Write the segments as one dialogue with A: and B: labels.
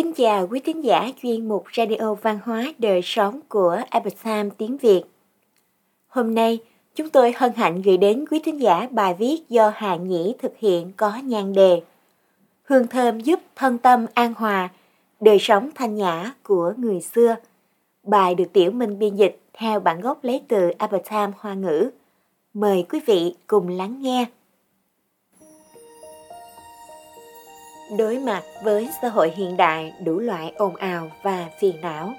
A: Kính chào quý thính giả chuyên mục Radio Văn hóa Đời Sống của Epoch Times tiếng Việt. Hôm nay, chúng tôi hân hạnh gửi đến quý thính giả bài viết do Hà Nhĩ thực hiện có nhan đề Hương thơm giúp thân tâm an hòa, đời sống thanh nhã của người xưa. Bài được Tiểu Minh biên dịch theo bản gốc lấy từ Epoch Times Hoa ngữ. Mời quý vị cùng lắng nghe. Đối mặt với xã hội hiện đại đủ loại ồn ào và phiền não,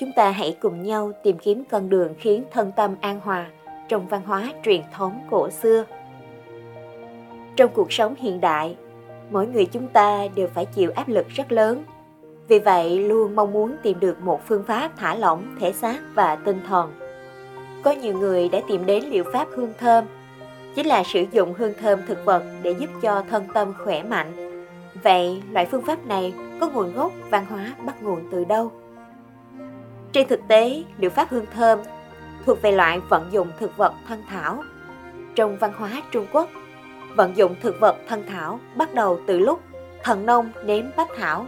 A: chúng ta hãy cùng nhau tìm kiếm con đường khiến thân tâm an hòa trong văn hóa truyền thống cổ xưa. Trong cuộc sống hiện đại, mỗi người chúng ta đều phải chịu áp lực rất lớn. Vì vậy, luôn mong muốn tìm được một phương pháp thả lỏng thể xác và tinh thần. Có nhiều người đã tìm đến liệu pháp hương thơm, chính là sử dụng hương thơm thực vật để giúp cho thân tâm khỏe mạnh Vậy loại phương pháp này có nguồn gốc văn hóa bắt nguồn từ đâu? Trên thực tế, liệu pháp hương thơm thuộc về loại vận dụng thực vật thân thảo. Trong văn hóa Trung Quốc, vận dụng thực vật thân thảo bắt đầu từ lúc thần nông nếm bách thảo.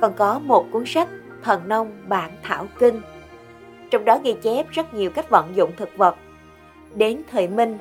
A: Còn có một cuốn sách Thần nông bản thảo kinh. Trong đó ghi chép rất nhiều cách vận dụng thực vật. Đến thời Minh,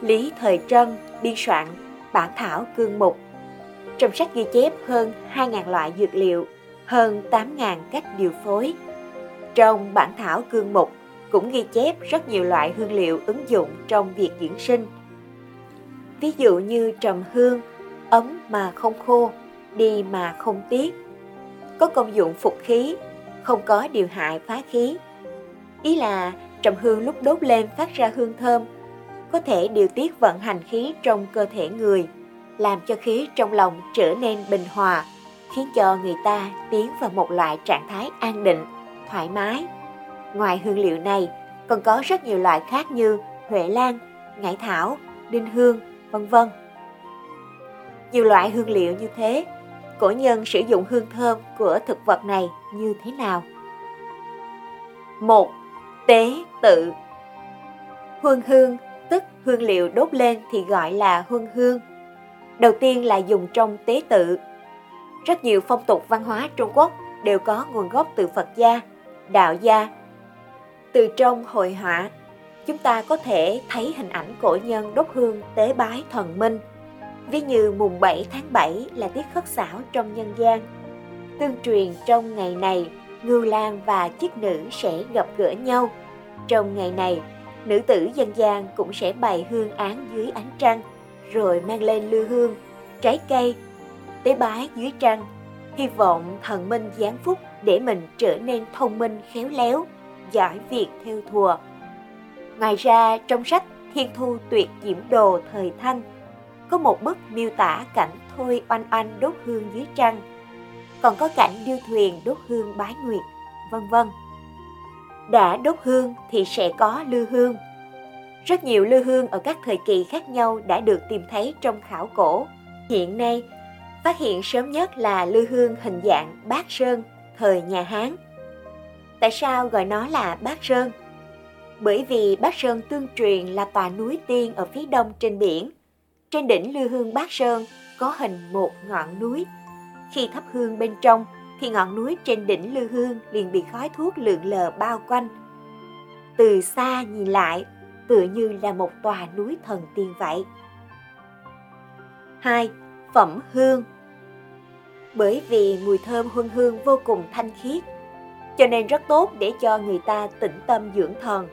A: Lý Thời Trân biên soạn bản thảo cương mục trong sách ghi chép hơn 2.000 loại dược liệu, hơn 8.000 cách điều phối. Trong bản thảo cương mục cũng ghi chép rất nhiều loại hương liệu ứng dụng trong việc dưỡng sinh. Ví dụ như trầm hương, ấm mà không khô, đi mà không tiếc. Có công dụng phục khí, không có điều hại phá khí. Ý là trầm hương lúc đốt lên phát ra hương thơm, có thể điều tiết vận hành khí trong cơ thể người – làm cho khí trong lòng trở nên bình hòa, khiến cho người ta tiến vào một loại trạng thái an định, thoải mái. Ngoài hương liệu này, còn có rất nhiều loại khác như huệ lan, ngải thảo, đinh hương, vân vân. Nhiều loại hương liệu như thế, cổ nhân sử dụng hương thơm của thực vật này như thế nào? một Tế tự Huân hương, tức hương liệu đốt lên thì gọi là huân hương Đầu tiên là dùng trong tế tự. Rất nhiều phong tục văn hóa Trung Quốc đều có nguồn gốc từ Phật gia, đạo gia. Từ trong hội họa, chúng ta có thể thấy hình ảnh cổ nhân đốt hương tế bái thần minh. Ví như mùng 7 tháng 7 là tiết khất xảo trong nhân gian. Tương truyền trong ngày này, Ngưu Lan và chiếc nữ sẽ gặp gỡ nhau. Trong ngày này, nữ tử dân gian cũng sẽ bày hương án dưới ánh trăng – rồi mang lên lư hương, trái cây, tế bái dưới trăng, hy vọng thần minh giáng phúc để mình trở nên thông minh khéo léo, giỏi việc theo thùa. Ngoài ra, trong sách Thiên Thu Tuyệt Diễm Đồ thời Thanh, có một bức miêu tả cảnh Thôi oanh oanh đốt hương dưới trăng, còn có cảnh điêu thuyền đốt hương bái nguyệt, vân vân. Đã đốt hương thì sẽ có lư hương, rất nhiều lư hương ở các thời kỳ khác nhau đã được tìm thấy trong khảo cổ. Hiện nay, phát hiện sớm nhất là lư hương hình dạng bát sơn thời nhà Hán. Tại sao gọi nó là bát sơn? Bởi vì bát sơn tương truyền là tòa núi tiên ở phía đông trên biển. Trên đỉnh lư hương bát sơn có hình một ngọn núi. Khi thắp hương bên trong thì ngọn núi trên đỉnh lư hương liền bị khói thuốc lượn lờ bao quanh. Từ xa nhìn lại tựa như là một tòa núi thần tiên vậy. 2. Phẩm hương Bởi vì mùi thơm huân hương vô cùng thanh khiết, cho nên rất tốt để cho người ta tĩnh tâm dưỡng thần.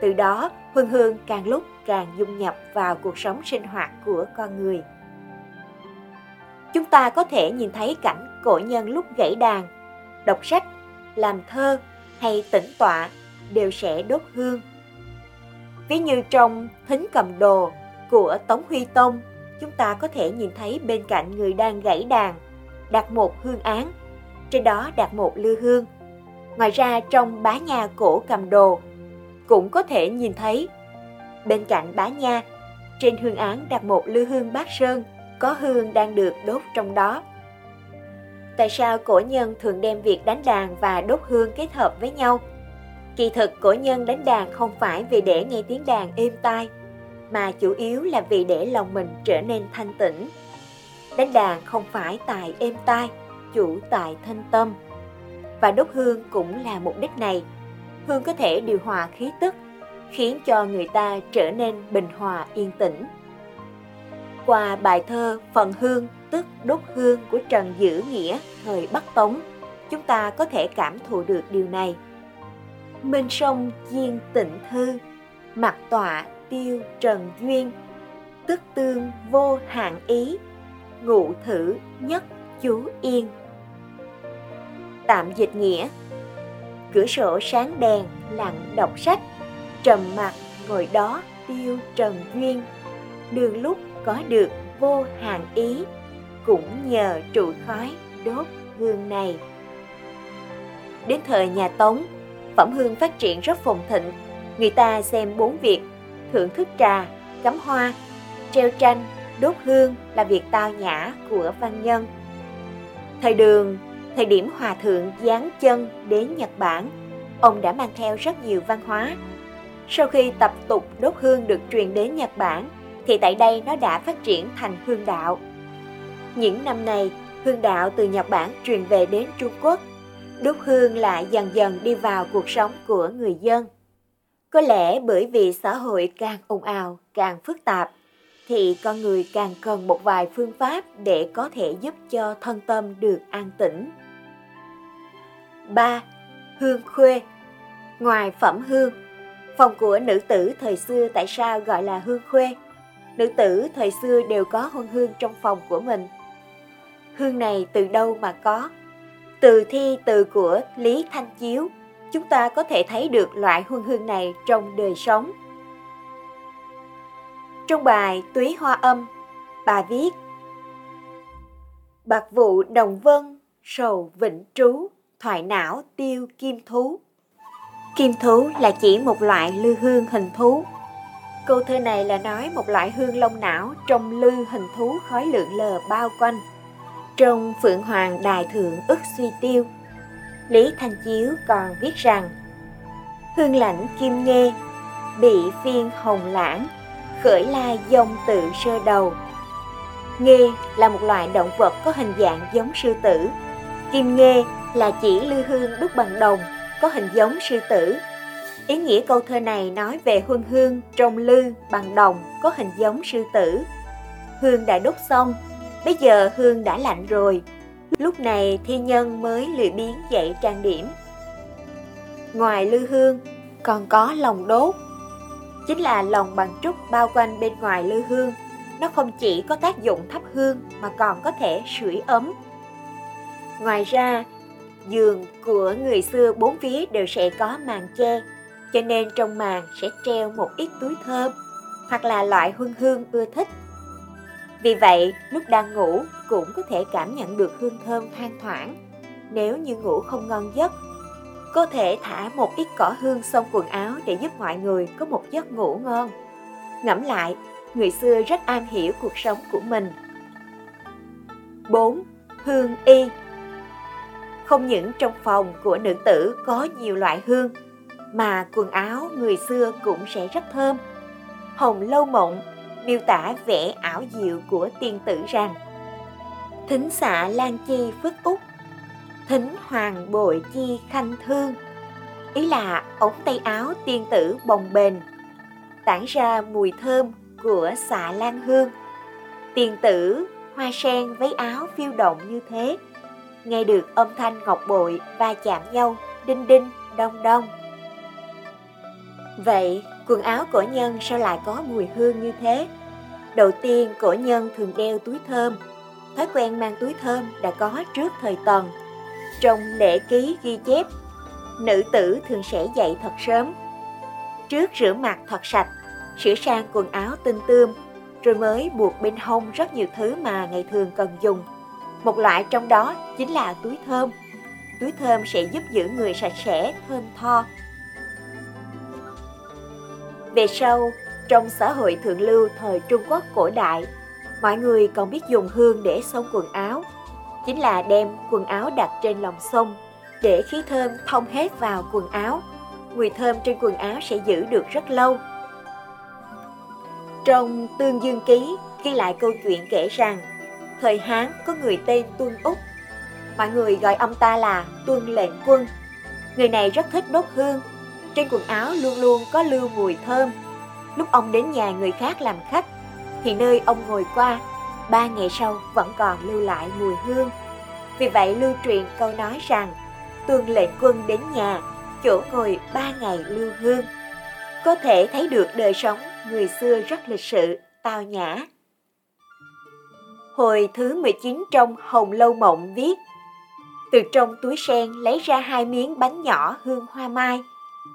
A: Từ đó, huân hương càng lúc càng dung nhập vào cuộc sống sinh hoạt của con người. Chúng ta có thể nhìn thấy cảnh cổ nhân lúc gãy đàn, đọc sách, làm thơ hay tĩnh tọa đều sẽ đốt hương Ví như trong Thính cầm đồ của Tống Huy Tông, chúng ta có thể nhìn thấy bên cạnh người đang gãy đàn, đặt một hương án, trên đó đặt một lư hương. Ngoài ra trong bá nha cổ cầm đồ, cũng có thể nhìn thấy bên cạnh bá nha, trên hương án đặt một lư hương bát sơn, có hương đang được đốt trong đó. Tại sao cổ nhân thường đem việc đánh đàn và đốt hương kết hợp với nhau? Kỳ thực cổ nhân đánh đàn không phải vì để nghe tiếng đàn êm tai, mà chủ yếu là vì để lòng mình trở nên thanh tĩnh. Đánh đàn không phải tài êm tai, chủ tại thanh tâm. Và đốt hương cũng là mục đích này. Hương có thể điều hòa khí tức, khiến cho người ta trở nên bình hòa yên tĩnh. Qua bài thơ Phần Hương tức đốt hương của Trần Dữ Nghĩa thời Bắc Tống, chúng ta có thể cảm thụ được điều này. Minh sông diên tịnh thư, mặt tọa tiêu trần duyên, tức tương vô hạn ý, ngụ thử nhất chú yên. Tạm dịch nghĩa Cửa sổ sáng đèn, lặng đọc sách, trầm mặt ngồi đó tiêu trần duyên, đường lúc có được vô hạn ý, cũng nhờ trụ khói đốt hương này. Đến thời nhà Tống, phẩm hương phát triển rất phồn thịnh. Người ta xem bốn việc, thưởng thức trà, cắm hoa, treo tranh, đốt hương là việc tao nhã của văn nhân. Thời đường, thời điểm hòa thượng giáng chân đến Nhật Bản, ông đã mang theo rất nhiều văn hóa. Sau khi tập tục đốt hương được truyền đến Nhật Bản, thì tại đây nó đã phát triển thành hương đạo. Những năm này, hương đạo từ Nhật Bản truyền về đến Trung Quốc. Đốt hương lại dần dần đi vào cuộc sống của người dân. Có lẽ bởi vì xã hội càng ồn ào, càng phức tạp, thì con người càng cần một vài phương pháp để có thể giúp cho thân tâm được an tĩnh. 3. Hương khuê Ngoài phẩm hương, phòng của nữ tử thời xưa tại sao gọi là hương khuê? Nữ tử thời xưa đều có hương hương trong phòng của mình. Hương này từ đâu mà có? Từ thi từ của Lý Thanh Chiếu, chúng ta có thể thấy được loại hương hương này trong đời sống. Trong bài Túy Hoa Âm, bà viết Bạc vụ đồng vân, sầu vĩnh trú, thoại não tiêu kim thú. Kim thú là chỉ một loại lư hương hình thú Câu thơ này là nói một loại hương lông não trong lư hình thú khói lượng lờ bao quanh. Trong Phượng Hoàng Đài Thượng ức suy tiêu, Lý Thanh Chiếu còn viết rằng Hương lãnh kim nghe, bị phiên hồng lãng, khởi lai dông tự sơ đầu. Nghê là một loại động vật có hình dạng giống sư tử. Kim nghê là chỉ lư hương đúc bằng đồng, có hình giống sư tử Ý nghĩa câu thơ này nói về huân hương trong lư bằng đồng có hình giống sư tử. Hương đã đốt xong, bây giờ hương đã lạnh rồi. Lúc này thi nhân mới lười biến dậy trang điểm. Ngoài lư hương, còn có lòng đốt. Chính là lòng bằng trúc bao quanh bên ngoài lư hương. Nó không chỉ có tác dụng thắp hương mà còn có thể sưởi ấm. Ngoài ra, giường của người xưa bốn phía đều sẽ có màn che cho nên trong màn sẽ treo một ít túi thơm hoặc là loại hương hương ưa thích. Vì vậy, lúc đang ngủ cũng có thể cảm nhận được hương thơm thoang thoảng. Nếu như ngủ không ngon giấc, có thể thả một ít cỏ hương xông quần áo để giúp mọi người có một giấc ngủ ngon. Ngẫm lại, người xưa rất am hiểu cuộc sống của mình. 4. Hương y Không những trong phòng của nữ tử có nhiều loại hương, mà quần áo người xưa cũng sẽ rất thơm. Hồng Lâu Mộng miêu tả vẻ ảo diệu của tiên tử rằng Thính xạ lan chi phước úc, thính hoàng bội chi khanh thương. Ý là ống tay áo tiên tử bồng bềnh, tản ra mùi thơm của xạ lan hương. Tiên tử hoa sen váy áo phiêu động như thế, nghe được âm thanh ngọc bội va chạm nhau đinh đinh đông đông. Vậy, quần áo cổ nhân sao lại có mùi hương như thế? Đầu tiên, cổ nhân thường đeo túi thơm. Thói quen mang túi thơm đã có trước thời Tần. Trong lễ ký ghi chép, nữ tử thường sẽ dậy thật sớm. Trước rửa mặt thật sạch, sửa sang quần áo tinh tươm, rồi mới buộc bên hông rất nhiều thứ mà ngày thường cần dùng. Một loại trong đó chính là túi thơm. Túi thơm sẽ giúp giữ người sạch sẽ, thơm tho, về sau, trong xã hội thượng lưu thời Trung Quốc cổ đại, mọi người còn biết dùng hương để xông quần áo. Chính là đem quần áo đặt trên lòng sông để khí thơm thông hết vào quần áo. Mùi thơm trên quần áo sẽ giữ được rất lâu. Trong Tương Dương Ký ghi lại câu chuyện kể rằng thời Hán có người tên Tuân Úc. Mọi người gọi ông ta là Tuân Lệnh Quân. Người này rất thích đốt hương. Trên quần áo luôn luôn có lưu mùi thơm. Lúc ông đến nhà người khác làm khách, thì nơi ông ngồi qua, ba ngày sau vẫn còn lưu lại mùi hương. Vì vậy lưu truyền câu nói rằng, Tuân Lệnh Quân đến nhà, chỗ ngồi ba ngày lưu hương. Có thể thấy được đời sống người xưa rất lịch sự, tao nhã. Hồi thứ 19 trong Hồng Lâu Mộng viết Từ trong túi sen lấy ra hai miếng bánh nhỏ hương hoa mai,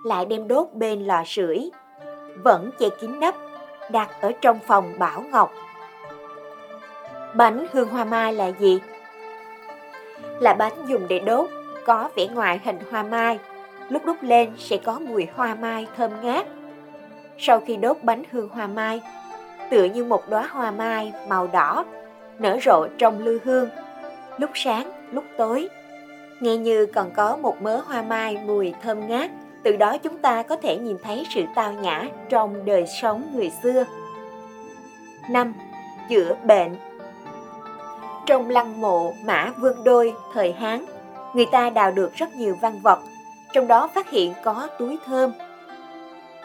A: lại đem đốt bên lò sưởi, vẫn che kín nắp, đặt ở trong phòng Bảo Ngọc. Bánh hương hoa mai là gì? Là bánh dùng để đốt, có vẻ ngoài hình hoa mai, lúc đốt lên sẽ có mùi hoa mai thơm ngát. Sau khi đốt bánh hương hoa mai, tựa như một đóa hoa mai màu đỏ nở rộ trong lư hương, lúc sáng, lúc tối. Nghe như còn có một mớ hoa mai mùi thơm ngát, từ đó chúng ta có thể nhìn thấy sự tao nhã trong đời sống người xưa. 5. Chữa bệnh Trong lăng mộ Mã Vương Đôi thời Hán, người ta đào được rất nhiều văn vật, trong đó phát hiện có túi thơm,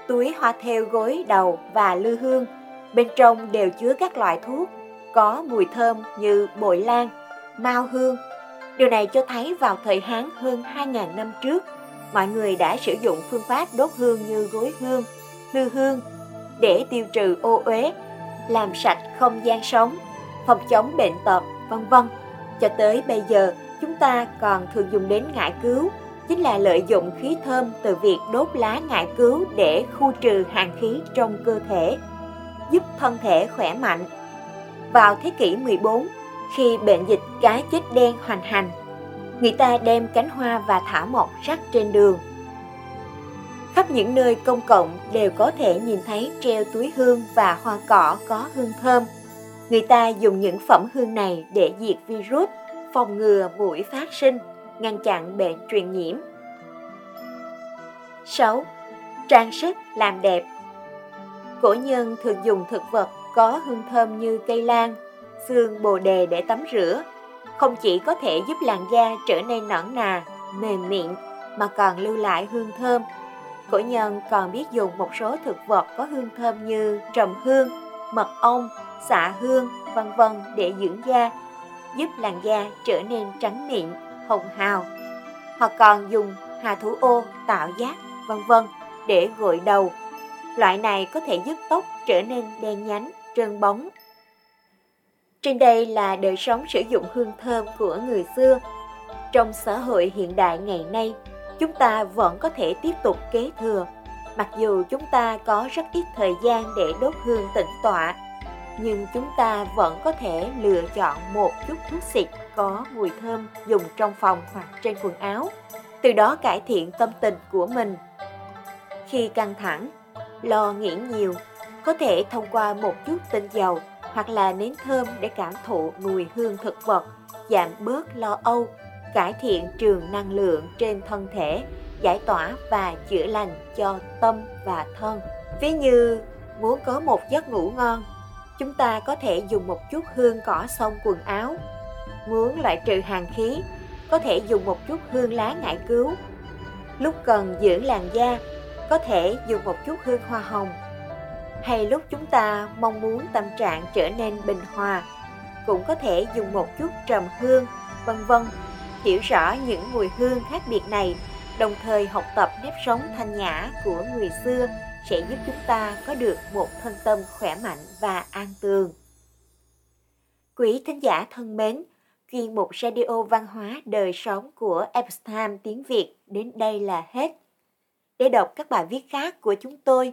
A: túi hoa theo gối đầu và lư hương, bên trong đều chứa các loại thuốc có mùi thơm như bội lan, mao hương. Điều này cho thấy vào thời Hán hơn 2.000 năm trước, mọi người đã sử dụng phương pháp đốt hương như gối hương, lư hương để tiêu trừ ô uế, làm sạch không gian sống, phòng chống bệnh tật, vân vân. Cho tới bây giờ, chúng ta còn thường dùng đến ngải cứu, chính là lợi dụng khí thơm từ việc đốt lá ngải cứu để khu trừ hàn khí trong cơ thể, giúp thân thể khỏe mạnh vào thế kỷ 14, khi bệnh dịch cá chết đen hoành hành, người ta đem cánh hoa và thả mọc rắc trên đường. Khắp những nơi công cộng đều có thể nhìn thấy treo túi hương và hoa cỏ có hương thơm. Người ta dùng những phẩm hương này để diệt virus, phòng ngừa mũi phát sinh, ngăn chặn bệnh truyền nhiễm. 6. Trang sức làm đẹp Cổ nhân thường dùng thực vật có hương thơm như cây lan, xương bồ đề để tắm rửa, không chỉ có thể giúp làn da trở nên nõn nà, mềm mịn mà còn lưu lại hương thơm. Cổ nhân còn biết dùng một số thực vật có hương thơm như trầm hương, mật ong, xạ hương, vân vân để dưỡng da, giúp làn da trở nên trắng mịn, hồng hào. Hoặc còn dùng hà thủ ô tạo giác, vân vân để gội đầu. Loại này có thể giúp tóc trở nên đen nhánh, trơn bóng. Trên đây là đời sống sử dụng hương thơm của người xưa. Trong xã hội hiện đại ngày nay, chúng ta vẫn có thể tiếp tục kế thừa, mặc dù chúng ta có rất ít thời gian để đốt hương tĩnh tọa, nhưng chúng ta vẫn có thể lựa chọn một chút thuốc xịt có mùi thơm dùng trong phòng hoặc trên quần áo, từ đó cải thiện tâm tình của mình. Khi căng thẳng, lo nghĩ nhiều có thể thông qua một chút tinh dầu hoặc là nến thơm để cảm thụ mùi hương thực vật, giảm bớt lo âu, cải thiện trường năng lượng trên thân thể, giải tỏa và chữa lành cho tâm và thân. Ví như muốn có một giấc ngủ ngon, chúng ta có thể dùng một chút hương cỏ xông quần áo. Muốn loại trừ hàn khí, có thể dùng một chút hương lá ngải cứu. Lúc cần dưỡng làn da, có thể dùng một chút hương hoa hồng hay lúc chúng ta mong muốn tâm trạng trở nên bình hòa cũng có thể dùng một chút trầm hương vân vân hiểu rõ những mùi hương khác biệt này đồng thời học tập nếp sống thanh nhã của người xưa sẽ giúp chúng ta có được một thân tâm khỏe mạnh và an tường quý thính giả thân mến chuyên mục radio văn hóa đời sống của Epstein tiếng Việt đến đây là hết. Để đọc các bài viết khác của chúng tôi,